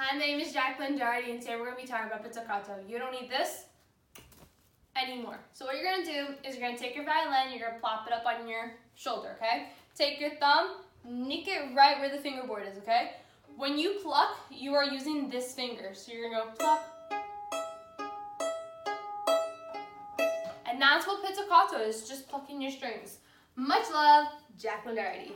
Hi, my name is Jacklyn Dougherty, and today we're going to be talking about pizzicato. You don't need this anymore. So what you're going to do is you're going to take your violin, you're going to plop it up on your shoulder, okay? Take your thumb, nick it right where the fingerboard is, okay? When you pluck, you are using this finger. So you're going to go pluck. And that's what pizzicato is, just plucking your strings. Much love, Jacklyn Dougherty.